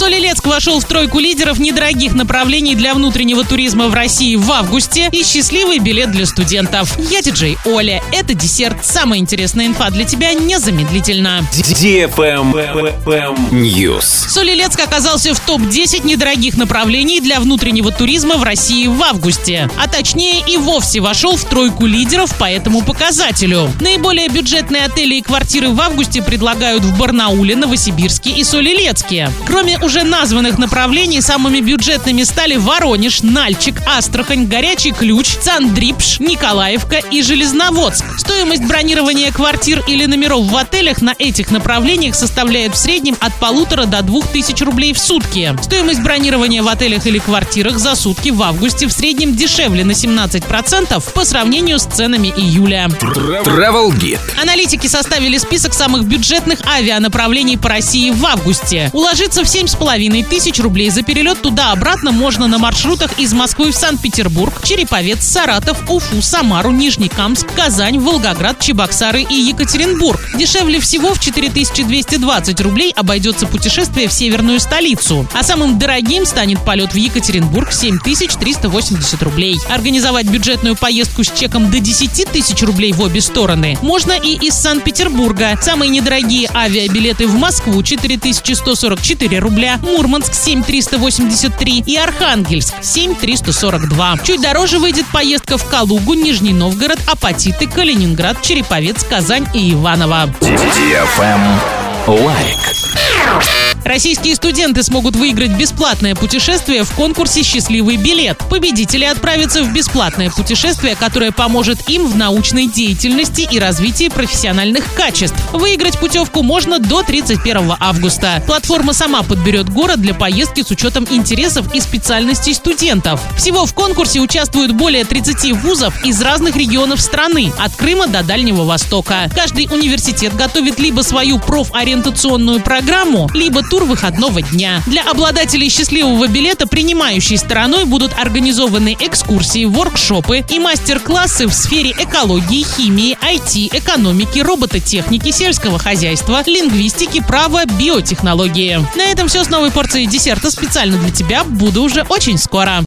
Солилецк вошел в тройку лидеров недорогих направлений для внутреннего туризма в России в августе и счастливый билет для студентов. Я диджей Оля. Это десерт. Самая интересная инфа для тебя незамедлительно. News. Солилецк оказался в топ-10 недорогих направлений для внутреннего туризма в России в августе. А точнее и вовсе вошел в тройку лидеров по этому показателю. Наиболее бюджетные отели и квартиры в августе предлагают в Барнауле, Новосибирске и Солилецке. Кроме уже названных направлений, самыми бюджетными стали Воронеж, Нальчик, Астрахань, Горячий Ключ, Цандрипш, Николаевка и Железноводск. Стоимость бронирования квартир или номеров в отелях на этих направлениях составляет в среднем от полутора до двух тысяч рублей в сутки. Стоимость бронирования в отелях или квартирах за сутки в августе в среднем дешевле на 17% по сравнению с ценами июля. Travel Guide. Аналитики составили список самых бюджетных авианаправлений по России в августе. Уложиться в 7,5 тысяч рублей за перелет туда-обратно можно на маршрутах из Москвы в Санкт-Петербург, Череповец, Саратов, Уфу, Самару, Нижнекамск, Казань, Волгоград, Чебоксары и Екатеринбург. Дешевле всего в 4220 рублей обойдется путешествие в северную столицу. А самым дорогим станет полет в Екатеринбург 7380 рублей. Организовать бюджетную поездку с чеком до 10 тысяч рублей в обе стороны можно и из Санкт-Петербурга. Самые недорогие авиабилеты в Москву 4144 рубля, Мурманск 7383 и Архангельск 7342. Чуть дороже выйдет поездка в Калугу, Нижний Новгород, Апатиты, Калининград, Череповец, Казань и Иваново. Лайк. Российские студенты смогут выиграть бесплатное путешествие в конкурсе «Счастливый билет». Победители отправятся в бесплатное путешествие, которое поможет им в научной деятельности и развитии профессиональных качеств. Выиграть путевку можно до 31 августа. Платформа сама подберет город для поездки с учетом интересов и специальностей студентов. Всего в конкурсе участвуют более 30 вузов из разных регионов страны, от Крыма до Дальнего Востока. Каждый университет готовит либо свою профориентационную программу, либо тур выходного дня. Для обладателей счастливого билета принимающей стороной будут организованы экскурсии, воркшопы и мастер-классы в сфере экологии, химии, IT, экономики, робототехники, сельского хозяйства, лингвистики, права, биотехнологии. На этом все с новой порцией десерта специально для тебя. Буду уже очень скоро.